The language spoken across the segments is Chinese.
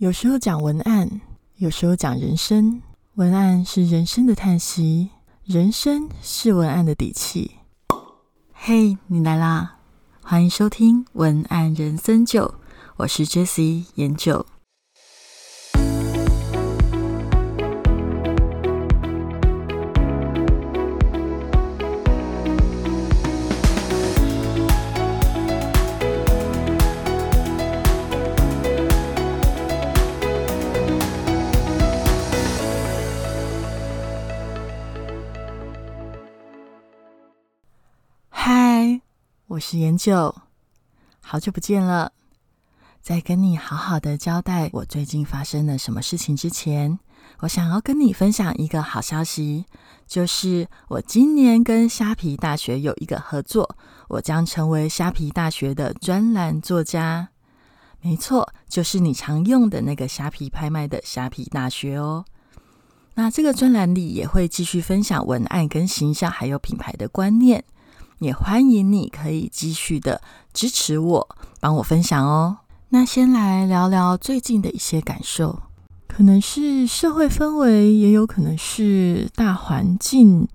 有时候讲文案，有时候讲人生。文案是人生的叹息，人生是文案的底气。嘿，你来啦！欢迎收听《文案人生九》，我是 Jessie 研九。是研究，好久不见了。在跟你好好的交代我最近发生了什么事情之前，我想要跟你分享一个好消息，就是我今年跟虾皮大学有一个合作，我将成为虾皮大学的专栏作家。没错，就是你常用的那个虾皮拍卖的虾皮大学哦。那这个专栏里也会继续分享文案跟形象，还有品牌的观念。也欢迎你可以继续的支持我，帮我分享哦。那先来聊聊最近的一些感受，可能是社会氛围，也有可能是大环境，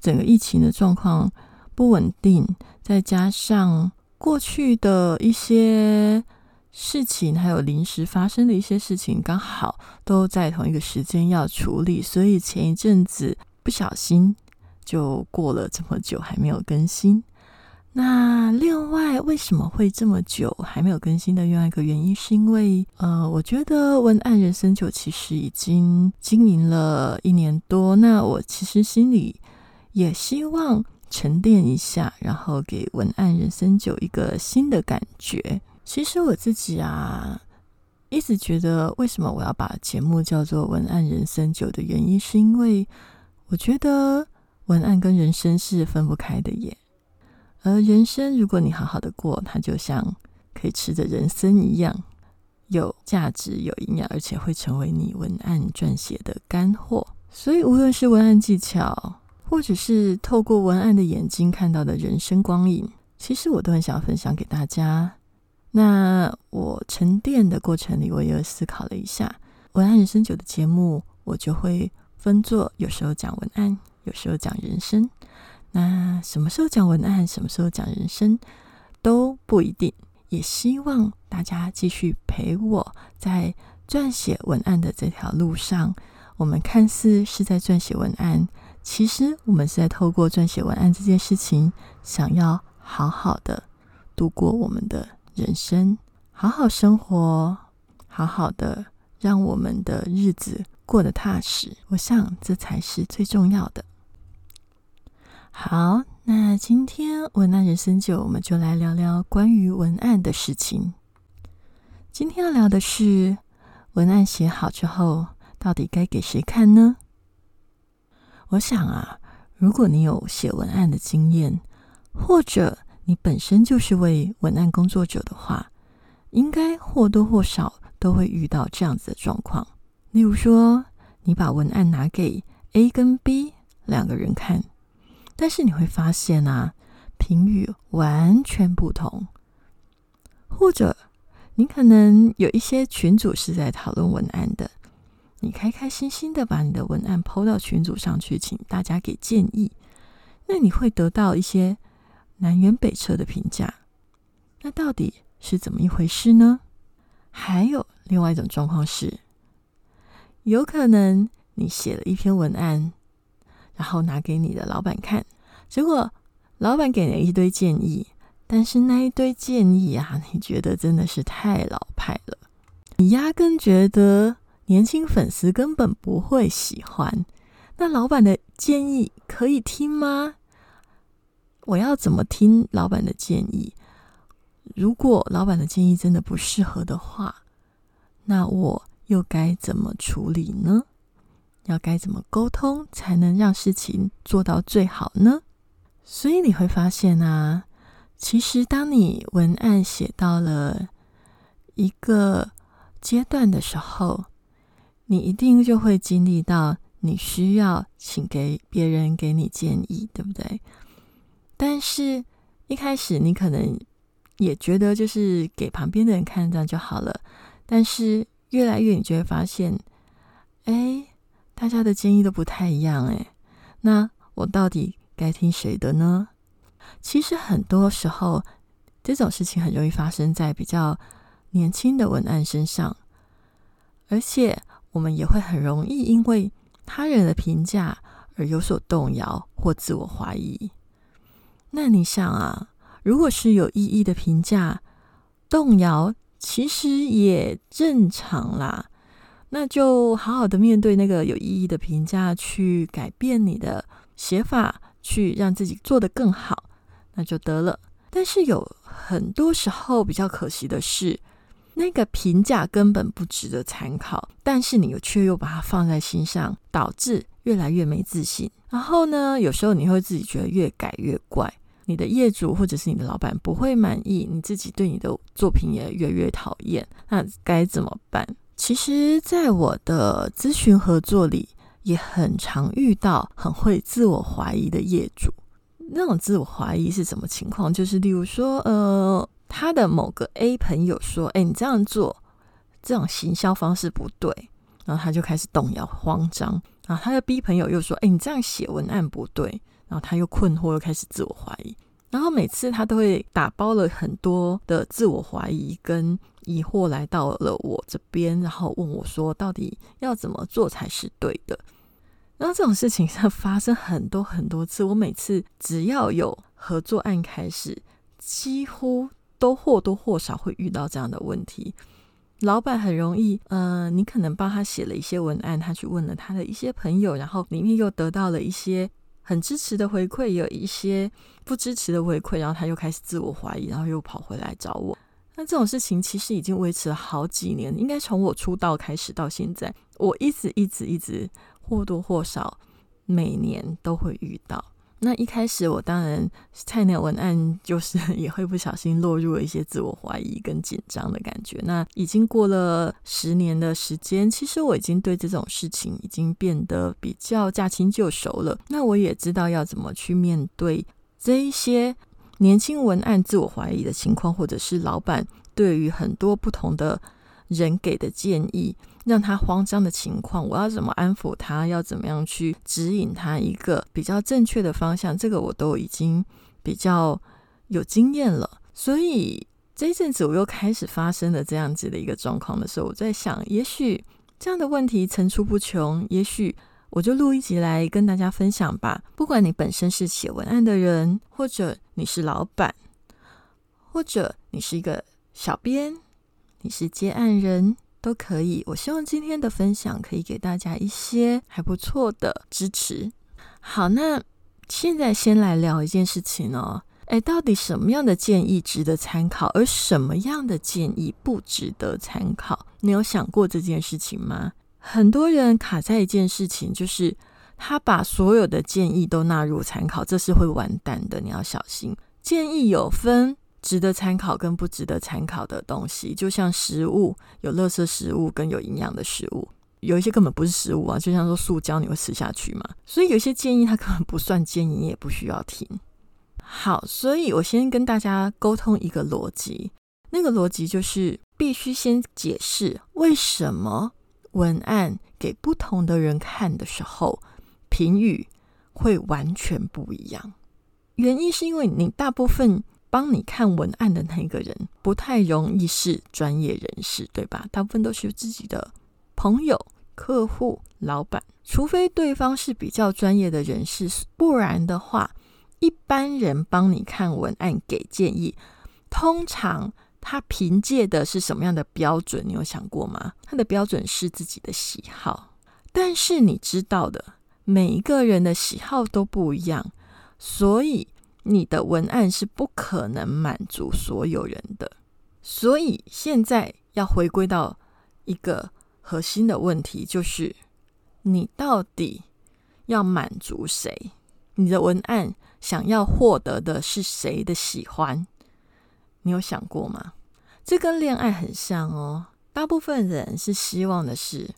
整个疫情的状况不稳定，再加上过去的一些事情，还有临时发生的一些事情，刚好都在同一个时间要处理，所以前一阵子不小心。就过了这么久还没有更新，那另外为什么会这么久还没有更新的另外一个原因，是因为呃，我觉得文案人生酒其实已经经营了一年多，那我其实心里也希望沉淀一下，然后给文案人生酒一个新的感觉。其实我自己啊，一直觉得为什么我要把节目叫做文案人生酒的原因，是因为我觉得。文案跟人生是分不开的耶，而人生如果你好好的过，它就像可以吃的人参一样，有价值、有营养，而且会成为你文案撰写的干货。所以，无论是文案技巧，或者是透过文案的眼睛看到的人生光影，其实我都很想要分享给大家。那我沉淀的过程里，我也思考了一下，文案人生九的节目，我就会分作，有时候讲文案。有时候讲人生，那什么时候讲文案，什么时候讲人生都不一定。也希望大家继续陪我在撰写文案的这条路上。我们看似是在撰写文案，其实我们是在透过撰写文案这件事情，想要好好的度过我们的人生，好好生活，好好的让我们的日子过得踏实。我想这才是最重要的。好，那今天文案人生九，我们就来聊聊关于文案的事情。今天要聊的是文案写好之后，到底该给谁看呢？我想啊，如果你有写文案的经验，或者你本身就是位文案工作者的话，应该或多或少都会遇到这样子的状况。例如说，你把文案拿给 A 跟 B 两个人看。但是你会发现啊，评语完全不同，或者你可能有一些群组是在讨论文案的，你开开心心的把你的文案抛到群组上去，请大家给建议，那你会得到一些南辕北辙的评价，那到底是怎么一回事呢？还有另外一种状况是，有可能你写了一篇文案。然后拿给你的老板看，结果老板给了一堆建议，但是那一堆建议啊，你觉得真的是太老派了，你压根觉得年轻粉丝根本不会喜欢。那老板的建议可以听吗？我要怎么听老板的建议？如果老板的建议真的不适合的话，那我又该怎么处理呢？要该怎么沟通才能让事情做到最好呢？所以你会发现啊，其实当你文案写到了一个阶段的时候，你一定就会经历到你需要请给别人给你建议，对不对？但是一开始你可能也觉得就是给旁边的人看这样就好了，但是越来越你就会发现，哎，大家的建议都不太一样，哎，那我到底该听谁的呢？其实很多时候，这种事情很容易发生在比较年轻的文案身上，而且我们也会很容易因为他人的评价而有所动摇或自我怀疑。那你想啊，如果是有意义的评价，动摇其实也正常啦。那就好好的面对那个有意义的评价，去改变你的写法，去让自己做得更好。那就得了。但是有很多时候比较可惜的是，那个评价根本不值得参考，但是你又却又把它放在心上，导致越来越没自信。然后呢，有时候你会自己觉得越改越怪，你的业主或者是你的老板不会满意，你自己对你的作品也越越讨厌。那该怎么办？其实，在我的咨询合作里，也很常遇到很会自我怀疑的业主。那种自我怀疑是什么情况？就是例如说，呃，他的某个 A 朋友说：“哎，你这样做，这种行销方式不对。”然后他就开始动摇、慌张。然后他的 B 朋友又说：“哎，你这样写文案不对。”然后他又困惑，又开始自我怀疑。然后每次他都会打包了很多的自我怀疑跟疑惑来到了我这边，然后问我说：“到底要怎么做才是对的？”然后这种事情是发生很多很多次，我每次只要有合作案开始，几乎都或多或少会遇到这样的问题。老板很容易，呃，你可能帮他写了一些文案，他去问了他的一些朋友，然后里面又得到了一些很支持的回馈，有一些不支持的回馈，然后他又开始自我怀疑，然后又跑回来找我。那这种事情其实已经维持了好几年，应该从我出道开始到现在，我一直一直一直。或多或少每年都会遇到。那一开始我当然菜鸟文案就是也会不小心落入了一些自我怀疑跟紧张的感觉。那已经过了十年的时间，其实我已经对这种事情已经变得比较驾轻就熟了。那我也知道要怎么去面对这一些年轻文案自我怀疑的情况，或者是老板对于很多不同的人给的建议。让他慌张的情况，我要怎么安抚他？要怎么样去指引他一个比较正确的方向？这个我都已经比较有经验了。所以这一阵子我又开始发生了这样子的一个状况的时候，我在想，也许这样的问题层出不穷，也许我就录一集来跟大家分享吧。不管你本身是写文案的人，或者你是老板，或者你是一个小编，你是接案人。都可以，我希望今天的分享可以给大家一些还不错的支持。好，那现在先来聊一件事情哦。哎，到底什么样的建议值得参考，而什么样的建议不值得参考？你有想过这件事情吗？很多人卡在一件事情，就是他把所有的建议都纳入参考，这是会完蛋的，你要小心。建议有分。值得参考跟不值得参考的东西，就像食物有垃圾食物跟有营养的食物，有一些根本不是食物啊，就像说塑胶你会吃下去吗？所以有些建议它根本不算建议，也不需要听。好，所以我先跟大家沟通一个逻辑，那个逻辑就是必须先解释为什么文案给不同的人看的时候，评语会完全不一样。原因是因为你大部分。帮你看文案的那个人不太容易是专业人士，对吧？大部分都是自己的朋友、客户、老板，除非对方是比较专业的人士，不然的话，一般人帮你看文案给建议，通常他凭借的是什么样的标准？你有想过吗？他的标准是自己的喜好，但是你知道的，每一个人的喜好都不一样，所以。你的文案是不可能满足所有人的，所以现在要回归到一个核心的问题，就是你到底要满足谁？你的文案想要获得的是谁的喜欢？你有想过吗？这跟恋爱很像哦。大部分人是希望的是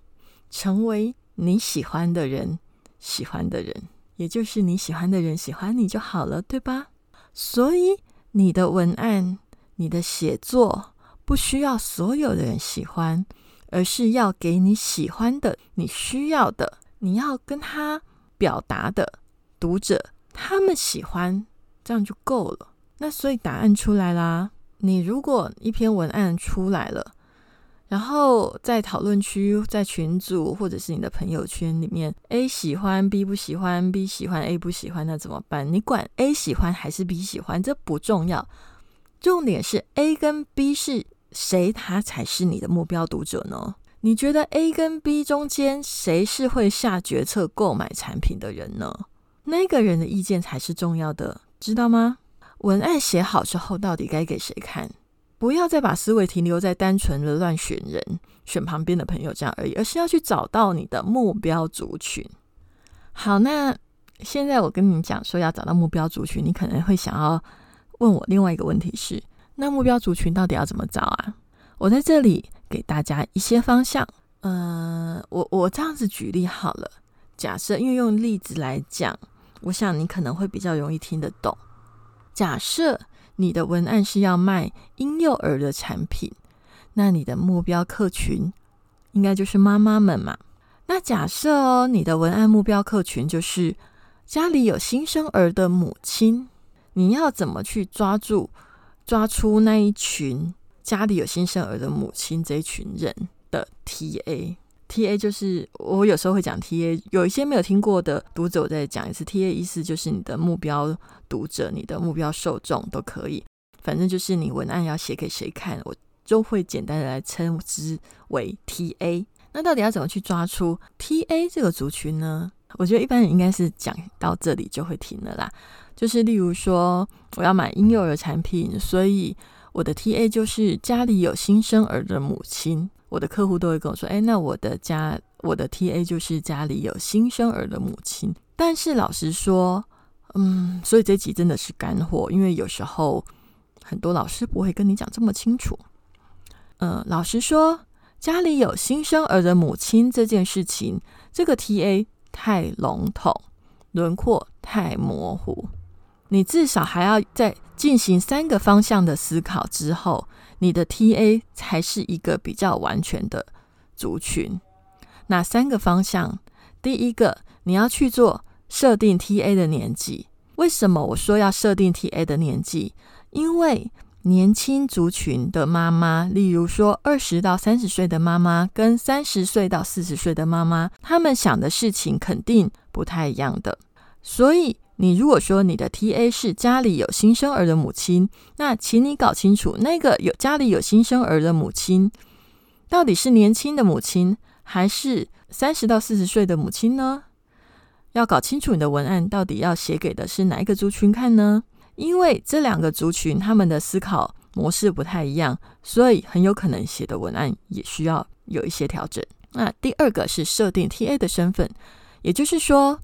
成为你喜欢的人喜欢的人。也就是你喜欢的人喜欢你就好了，对吧？所以你的文案、你的写作不需要所有的人喜欢，而是要给你喜欢的、你需要的、你要跟他表达的读者，他们喜欢，这样就够了。那所以答案出来啦。你如果一篇文案出来了，然后在讨论区、在群组或者是你的朋友圈里面，A 喜欢，B 不喜欢；B 喜欢，A 不喜欢，那怎么办？你管 A 喜欢还是 B 喜欢，这不重要。重点是 A 跟 B 是谁，他才是你的目标读者呢？你觉得 A 跟 B 中间谁是会下决策购买产品的人呢？那个人的意见才是重要的，知道吗？文案写好之后，到底该给谁看？不要再把思维停留在单纯的乱选人、选旁边的朋友这样而已，而是要去找到你的目标族群。好，那现在我跟你讲说要找到目标族群，你可能会想要问我另外一个问题是：那目标族群到底要怎么找啊？我在这里给大家一些方向。嗯，我我这样子举例好了。假设因为用例子来讲，我想你可能会比较容易听得懂。假设。你的文案是要卖婴幼儿的产品，那你的目标客群应该就是妈妈们嘛？那假设哦，你的文案目标客群就是家里有新生儿的母亲，你要怎么去抓住、抓出那一群家里有新生儿的母亲这一群人的 T A？T A 就是我有时候会讲 T A，有一些没有听过的读者，我再讲一次。T A 意思就是你的目标读者、你的目标受众都可以，反正就是你文案要写给谁看，我就会简单的来称之为 T A。那到底要怎么去抓出 T A 这个族群呢？我觉得一般人应该是讲到这里就会停了啦。就是例如说，我要买婴幼儿产品，所以我的 T A 就是家里有新生儿的母亲。我的客户都会跟我说：“哎，那我的家，我的 T A 就是家里有新生儿的母亲。”但是老实说，嗯，所以这集真的是干货，因为有时候很多老师不会跟你讲这么清楚。嗯，老实说，家里有新生儿的母亲这件事情，这个 T A 太笼统，轮廓太模糊，你至少还要在进行三个方向的思考之后。你的 TA 才是一个比较完全的族群。哪三个方向？第一个，你要去做设定 TA 的年纪。为什么我说要设定 TA 的年纪？因为年轻族群的妈妈，例如说二十到三十岁的妈妈，跟三十岁到四十岁的妈妈，他们想的事情肯定不太一样的。所以。你如果说你的 TA 是家里有新生儿的母亲，那请你搞清楚，那个有家里有新生儿的母亲，到底是年轻的母亲，还是三十到四十岁的母亲呢？要搞清楚你的文案到底要写给的是哪一个族群看呢？因为这两个族群他们的思考模式不太一样，所以很有可能写的文案也需要有一些调整。那第二个是设定 TA 的身份，也就是说。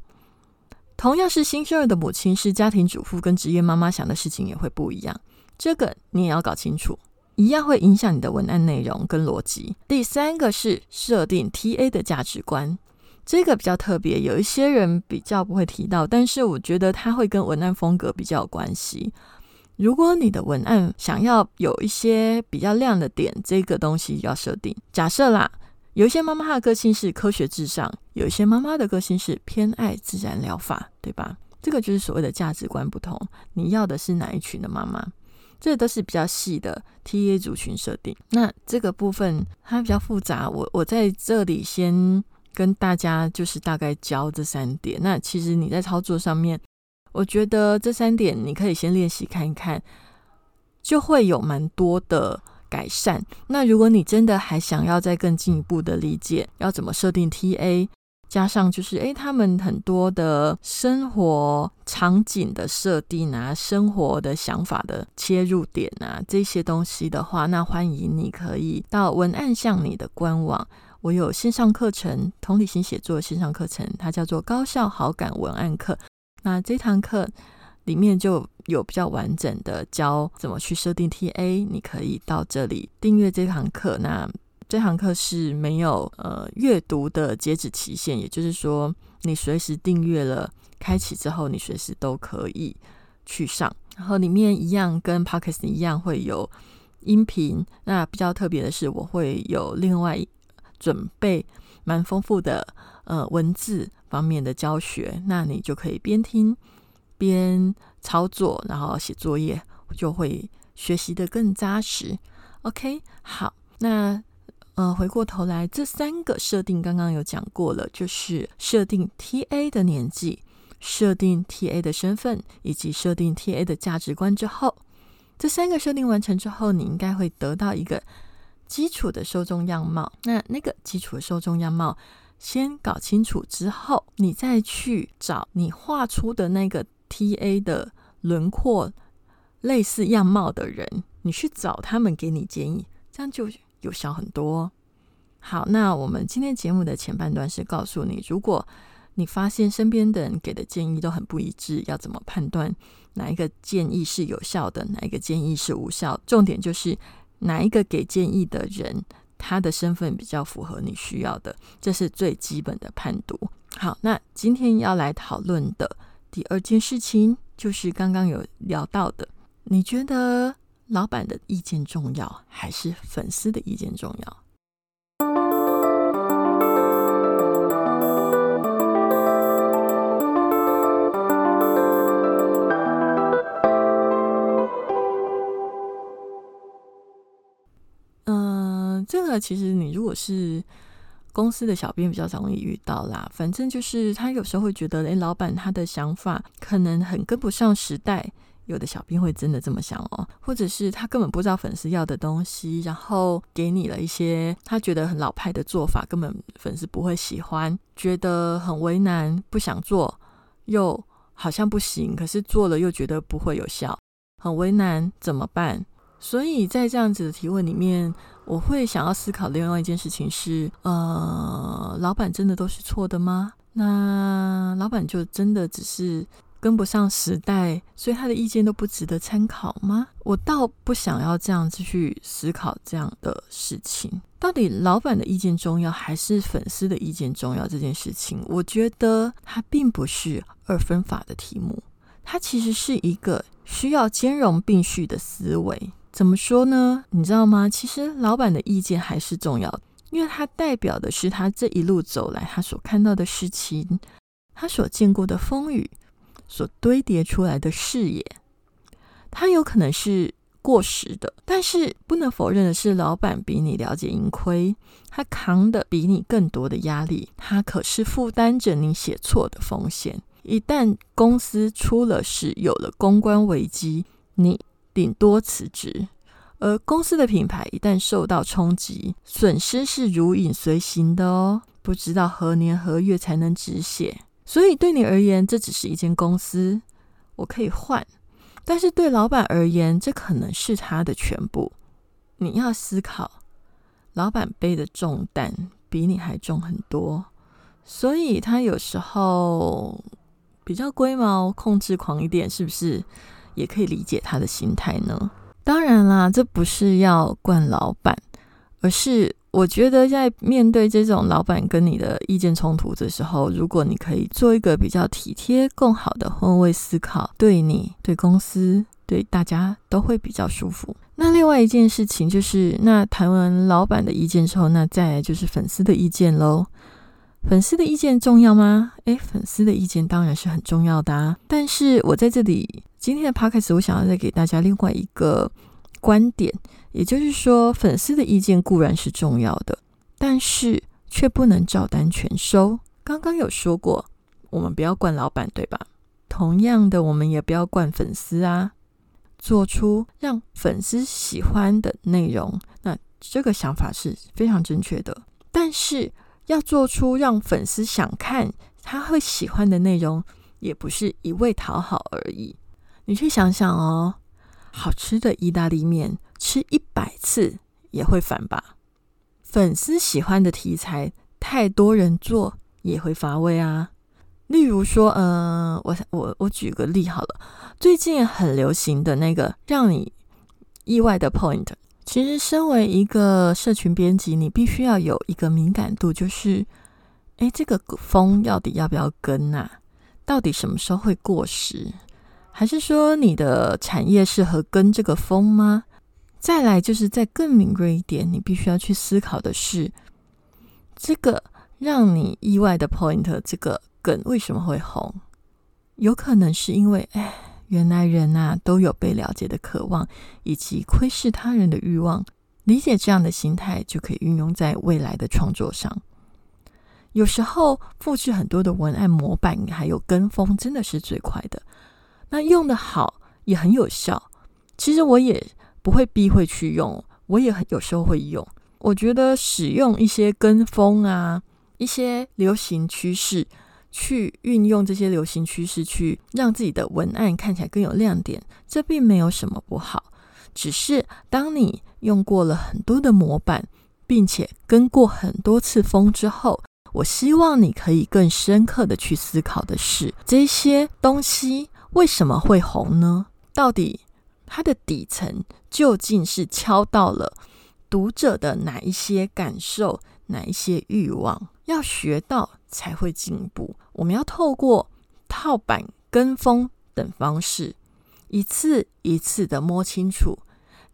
同样是新生儿的母亲，是家庭主妇跟职业妈妈想的事情也会不一样，这个你也要搞清楚，一样会影响你的文案内容跟逻辑。第三个是设定 TA 的价值观，这个比较特别，有一些人比较不会提到，但是我觉得它会跟文案风格比较有关系。如果你的文案想要有一些比较亮的点，这个东西要设定。假设啦。有一些妈妈她的个性是科学至上，有一些妈妈的个性是偏爱自然疗法，对吧？这个就是所谓的价值观不同。你要的是哪一群的妈妈？这都是比较细的 T A 族群设定。那这个部分它比较复杂，我我在这里先跟大家就是大概教这三点。那其实你在操作上面，我觉得这三点你可以先练习看一看，就会有蛮多的。改善。那如果你真的还想要再更进一步的理解，要怎么设定 TA，加上就是诶，他们很多的生活场景的设定啊，生活的想法的切入点啊，这些东西的话，那欢迎你可以到文案向你的官网，我有线上课程，同理心写作线上课程，它叫做高效好感文案课。那这堂课。里面就有比较完整的教怎么去设定 TA，你可以到这里订阅这堂课。那这堂课是没有呃阅读的截止期限，也就是说你随时订阅了，开启之后你随时都可以去上。然后里面一样跟 Podcast 一样会有音频。那比较特别的是，我会有另外准备蛮丰富的呃文字方面的教学，那你就可以边听边操作，然后写作业，就会学习的更扎实。OK，好，那呃回过头来，这三个设定刚刚有讲过了，就是设定 TA 的年纪。设定 TA 的身份以及设定 TA 的价值观之后，这三个设定完成之后，你应该会得到一个基础的受众样貌。那那个基础的受众样貌先搞清楚之后，你再去找你画出的那个 TA 的轮廓类似样貌的人，你去找他们给你建议，这样就有效很多。好，那我们今天节目的前半段是告诉你，如果你发现身边的人给的建议都很不一致，要怎么判断哪一个建议是有效的，哪一个建议是无效？重点就是哪一个给建议的人，他的身份比较符合你需要的，这是最基本的判读。好，那今天要来讨论的第二件事情，就是刚刚有聊到的，你觉得老板的意见重要，还是粉丝的意见重要？嗯这个其实你如果是公司的小编，比较容易遇到啦。反正就是他有时候会觉得，哎，老板他的想法可能很跟不上时代。有的小编会真的这么想哦，或者是他根本不知道粉丝要的东西，然后给你了一些他觉得很老派的做法，根本粉丝不会喜欢，觉得很为难，不想做，又好像不行，可是做了又觉得不会有效，很为难，怎么办？所以在这样子的提问里面。我会想要思考另外一件事情是，呃，老板真的都是错的吗？那老板就真的只是跟不上时代，所以他的意见都不值得参考吗？我倒不想要这样子去思考这样的事情。到底老板的意见重要还是粉丝的意见重要？这件事情，我觉得它并不是二分法的题目，它其实是一个需要兼容并蓄的思维。怎么说呢？你知道吗？其实老板的意见还是重要的，因为他代表的是他这一路走来他所看到的事情，他所见过的风雨，所堆叠出来的视野。他有可能是过时的，但是不能否认的是，老板比你了解盈亏，他扛的比你更多的压力，他可是负担着你写错的风险。一旦公司出了事，有了公关危机，你。顶多辞职，而公司的品牌一旦受到冲击，损失是如影随形的哦，不知道何年何月才能止血。所以对你而言，这只是一间公司，我可以换；但是对老板而言，这可能是他的全部。你要思考，老板背的重担比你还重很多，所以他有时候比较龟毛、控制狂一点，是不是？也可以理解他的心态呢。当然啦，这不是要惯老板，而是我觉得在面对这种老板跟你的意见冲突的时候，如果你可以做一个比较体贴、更好的换位思考，对你、对公司、对大家都会比较舒服。那另外一件事情就是，那谈完老板的意见之后，那再来就是粉丝的意见喽。粉丝的意见重要吗？诶，粉丝的意见当然是很重要的啊。但是我在这里。今天的 podcast 我想要再给大家另外一个观点，也就是说，粉丝的意见固然是重要的，但是却不能照单全收。刚刚有说过，我们不要惯老板，对吧？同样的，我们也不要惯粉丝啊，做出让粉丝喜欢的内容。那这个想法是非常正确的，但是要做出让粉丝想看、他会喜欢的内容，也不是一味讨好而已。你去想想哦，好吃的意大利面吃一百次也会烦吧？粉丝喜欢的题材，太多人做也会乏味啊。例如说，嗯，我我我举个例好了，最近很流行的那个让你意外的 point，其实身为一个社群编辑，你必须要有一个敏感度，就是，哎，这个风到底要不要跟啊？到底什么时候会过时？还是说你的产业适合跟这个风吗？再来就是再更敏锐一点，你必须要去思考的是，这个让你意外的 point，这个梗为什么会红？有可能是因为，哎，原来人啊都有被了解的渴望，以及窥视他人的欲望。理解这样的心态，就可以运用在未来的创作上。有时候复制很多的文案模板，还有跟风，真的是最快的。那用的好也很有效。其实我也不会避讳去用，我也很有时候会用。我觉得使用一些跟风啊，一些流行趋势，去运用这些流行趋势，去让自己的文案看起来更有亮点，这并没有什么不好。只是当你用过了很多的模板，并且跟过很多次风之后，我希望你可以更深刻的去思考的是，这些东西为什么会红呢？到底它的底层究竟是敲到了读者的哪一些感受、哪一些欲望？要学到才会进步。我们要透过套板、跟风等方式。一次一次的摸清楚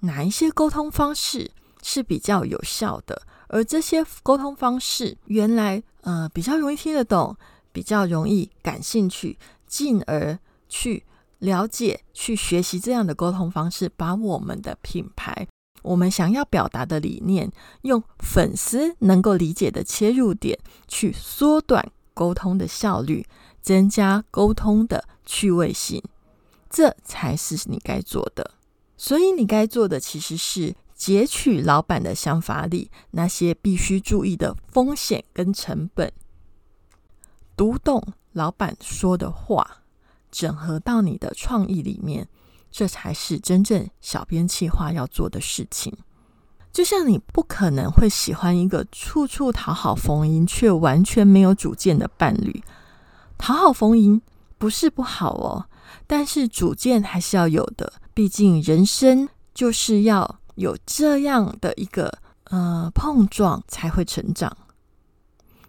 哪一些沟通方式是比较有效的，而这些沟通方式原来呃比较容易听得懂，比较容易感兴趣，进而去了解、去学习这样的沟通方式，把我们的品牌、我们想要表达的理念，用粉丝能够理解的切入点，去缩短沟通的效率，增加沟通的趣味性。这才是你该做的，所以你该做的其实是截取老板的想法里那些必须注意的风险跟成本，读懂老板说的话，整合到你的创意里面，这才是真正小编企划要做的事情。就像你不可能会喜欢一个处处讨好逢迎却完全没有主见的伴侣，讨好逢迎不是不好哦。但是主见还是要有的，毕竟人生就是要有这样的一个呃碰撞才会成长。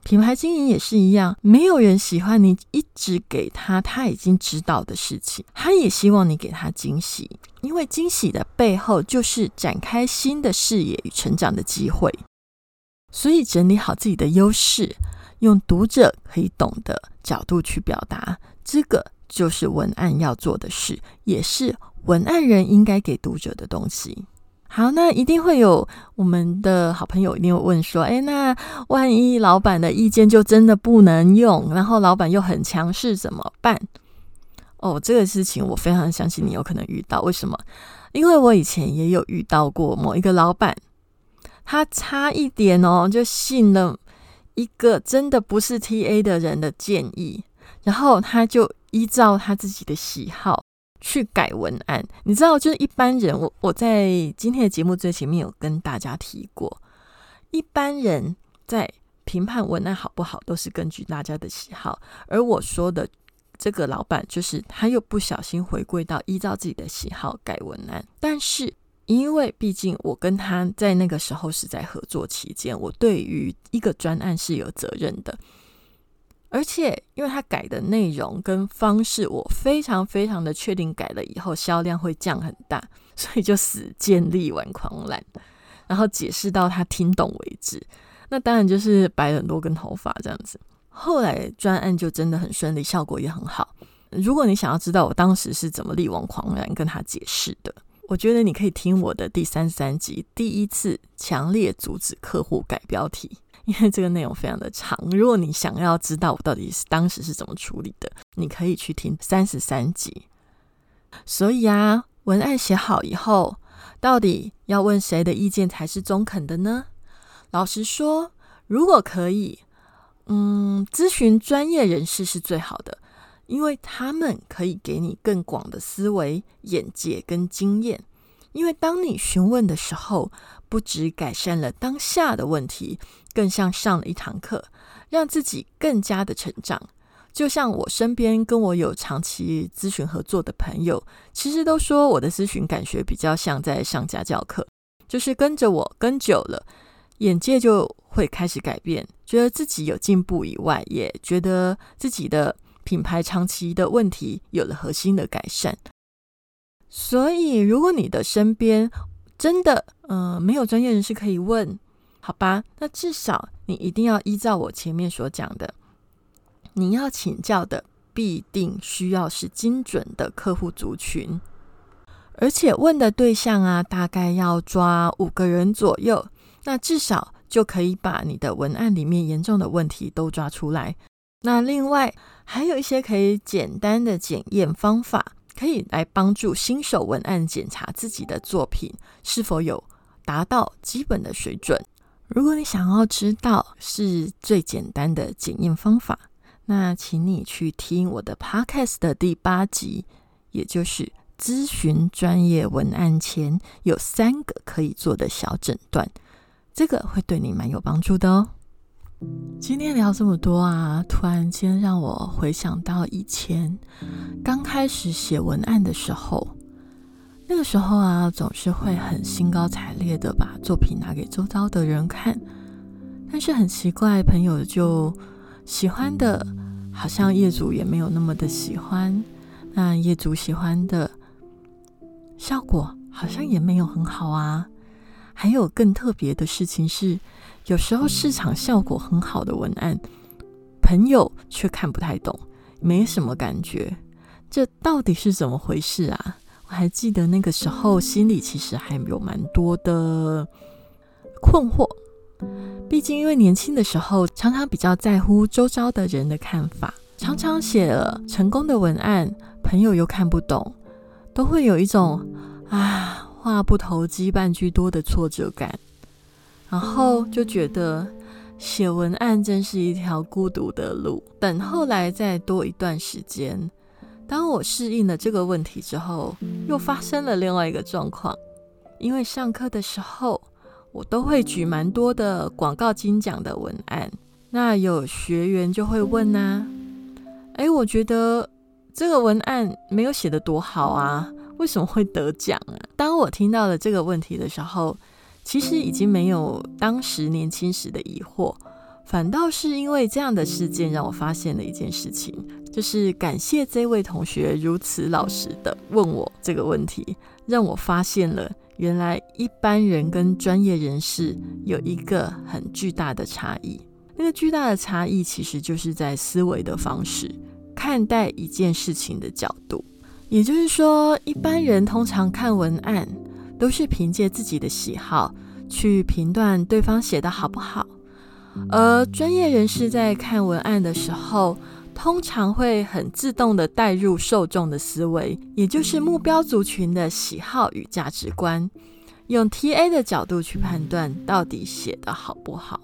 品牌经营也是一样，没有人喜欢你一直给他他已经知道的事情，他也希望你给他惊喜，因为惊喜的背后就是展开新的视野与成长的机会。所以整理好自己的优势，用读者可以懂的角度去表达这个。就是文案要做的事，也是文案人应该给读者的东西。好，那一定会有我们的好朋友一定会问说：“哎，那万一老板的意见就真的不能用，然后老板又很强势怎么办？”哦，这个事情我非常相信你有可能遇到。为什么？因为我以前也有遇到过某一个老板，他差一点哦就信了一个真的不是 TA 的人的建议，然后他就。依照他自己的喜好去改文案，你知道，就是一般人，我我在今天的节目最前面有跟大家提过，一般人在评判文案好不好，都是根据大家的喜好，而我说的这个老板，就是他又不小心回归到依照自己的喜好改文案，但是因为毕竟我跟他在那个时候是在合作期间，我对于一个专案是有责任的。而且，因为他改的内容跟方式，我非常非常的确定，改了以后销量会降很大，所以就死建立完狂澜，然后解释到他听懂为止。那当然就是白很多根头发这样子。后来专案就真的很顺利，效果也很好。如果你想要知道我当时是怎么力挽狂澜跟他解释的，我觉得你可以听我的第三十三集，第一次强烈阻止客户改标题。因为这个内容非常的长，如果你想要知道我到底是当时是怎么处理的，你可以去听三十三集。所以啊，文案写好以后，到底要问谁的意见才是中肯的呢？老实说，如果可以，嗯，咨询专业人士是最好的，因为他们可以给你更广的思维、眼界跟经验。因为当你询问的时候，不只改善了当下的问题，更像上了一堂课，让自己更加的成长。就像我身边跟我有长期咨询合作的朋友，其实都说我的咨询感觉比较像在上家教课，就是跟着我跟久了，眼界就会开始改变，觉得自己有进步以外，也觉得自己的品牌长期的问题有了核心的改善。所以，如果你的身边真的呃没有专业人士可以问，好吧，那至少你一定要依照我前面所讲的，你要请教的必定需要是精准的客户族群，而且问的对象啊，大概要抓五个人左右，那至少就可以把你的文案里面严重的问题都抓出来。那另外还有一些可以简单的检验方法，可以来帮助新手文案检查自己的作品是否有达到基本的水准。如果你想要知道是最简单的检验方法，那请你去听我的 podcast 的第八集，也就是咨询专业文案前有三个可以做的小诊断，这个会对你蛮有帮助的哦。今天聊这么多啊，突然间让我回想到以前刚开始写文案的时候。那个时候啊，总是会很兴高采烈的把作品拿给周遭的人看，但是很奇怪，朋友就喜欢的，好像业主也没有那么的喜欢。那业主喜欢的效果好像也没有很好啊。还有更特别的事情是，有时候市场效果很好的文案，朋友却看不太懂，没什么感觉。这到底是怎么回事啊？我还记得那个时候，心里其实还有蛮多的困惑。毕竟，因为年轻的时候，常常比较在乎周遭的人的看法，常常写了成功的文案，朋友又看不懂，都会有一种啊话不投机半句多的挫折感。然后就觉得写文案真是一条孤独的路。等后来再多一段时间。当我适应了这个问题之后，又发生了另外一个状况。因为上课的时候，我都会举蛮多的广告金奖的文案，那有学员就会问呐：“哎，我觉得这个文案没有写的多好啊，为什么会得奖啊？”当我听到了这个问题的时候，其实已经没有当时年轻时的疑惑。反倒是因为这样的事件，让我发现了一件事情，就是感谢这位同学如此老实的问我这个问题，让我发现了原来一般人跟专业人士有一个很巨大的差异。那个巨大的差异，其实就是在思维的方式，看待一件事情的角度。也就是说，一般人通常看文案，都是凭借自己的喜好去评断对方写的好不好。而专业人士在看文案的时候，通常会很自动的带入受众的思维，也就是目标族群的喜好与价值观，用 TA 的角度去判断到底写的好不好。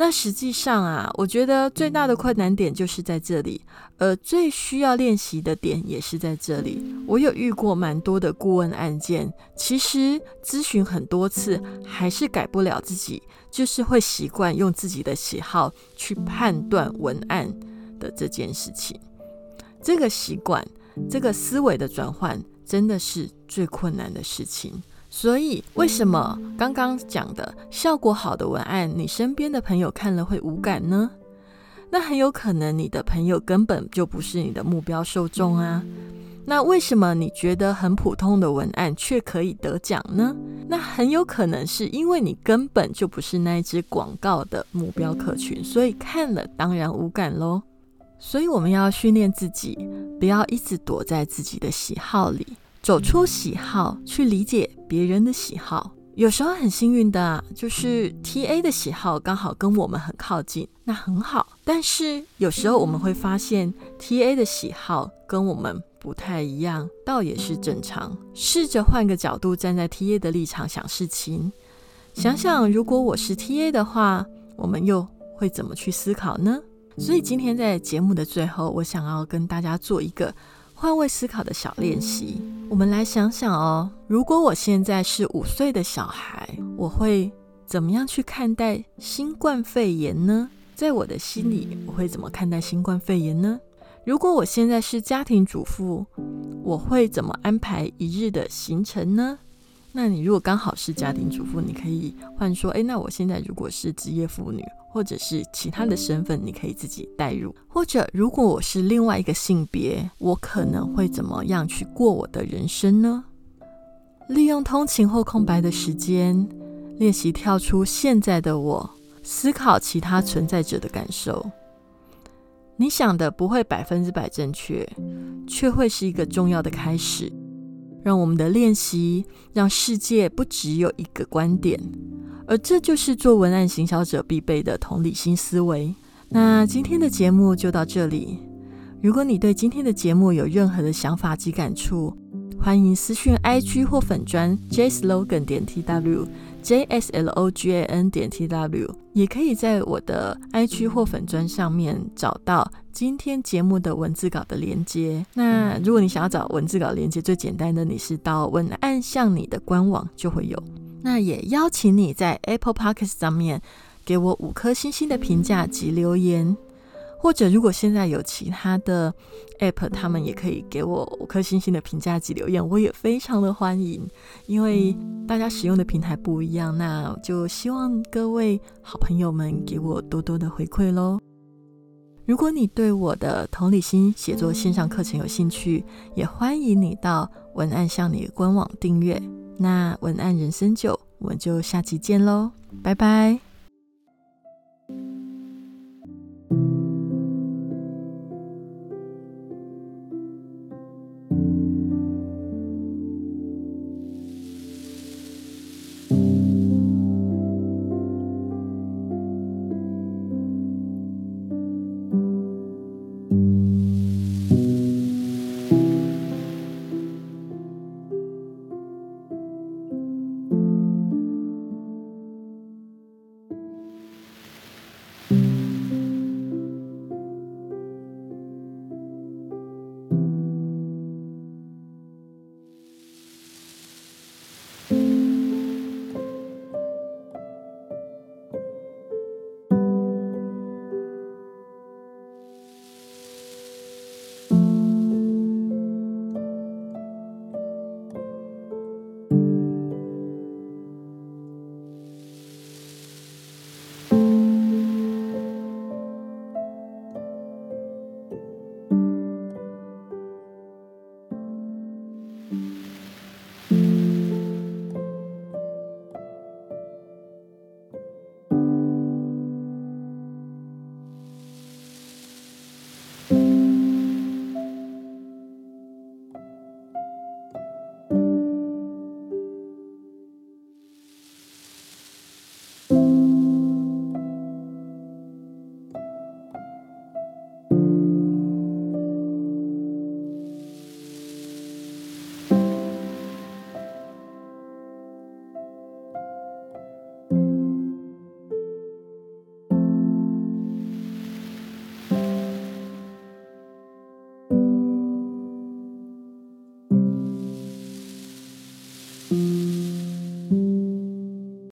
那实际上啊，我觉得最大的困难点就是在这里，而最需要练习的点也是在这里。我有遇过蛮多的顾问案件，其实咨询很多次，还是改不了自己，就是会习惯用自己的喜好去判断文案的这件事情。这个习惯，这个思维的转换，真的是最困难的事情。所以，为什么刚刚讲的效果好的文案，你身边的朋友看了会无感呢？那很有可能你的朋友根本就不是你的目标受众啊。那为什么你觉得很普通的文案却可以得奖呢？那很有可能是因为你根本就不是那一支广告的目标客群，所以看了当然无感喽。所以我们要训练自己，不要一直躲在自己的喜好里。走出喜好，去理解别人的喜好。有时候很幸运的，就是 T A 的喜好刚好跟我们很靠近，那很好。但是有时候我们会发现 T A 的喜好跟我们不太一样，倒也是正常。试着换个角度，站在 T A 的立场想事情，想想如果我是 T A 的话，我们又会怎么去思考呢？所以今天在节目的最后，我想要跟大家做一个。换位思考的小练习，我们来想想哦。如果我现在是五岁的小孩，我会怎么样去看待新冠肺炎呢？在我的心里，我会怎么看待新冠肺炎呢？如果我现在是家庭主妇，我会怎么安排一日的行程呢？那你如果刚好是家庭主妇，你可以换说：诶，那我现在如果是职业妇女。或者是其他的身份，你可以自己代入。或者，如果我是另外一个性别，我可能会怎么样去过我的人生呢？利用通勤或空白的时间，练习跳出现在的我，思考其他存在者的感受。你想的不会百分之百正确，却会是一个重要的开始。让我们的练习让世界不只有一个观点，而这就是做文案行销者必备的同理心思维。那今天的节目就到这里。如果你对今天的节目有任何的想法及感触，欢迎私讯 IG 或粉砖 jslogan 点 tw jslogan 点 tw，也可以在我的 IG 或粉砖上面找到今天节目的文字稿的连接。那如果你想要找文字稿连接，最简单的你是到文案向你的官网就会有。那也邀请你在 Apple Podcast 上面给我五颗星星的评价及留言。或者，如果现在有其他的 App，他们也可以给我五颗星星的评价及留言，我也非常的欢迎。因为大家使用的平台不一样，那就希望各位好朋友们给我多多的回馈喽。如果你对我的同理心写作线上课程有兴趣，也欢迎你到文案向你官网订阅。那文案人生九，我们就下期见喽，拜拜。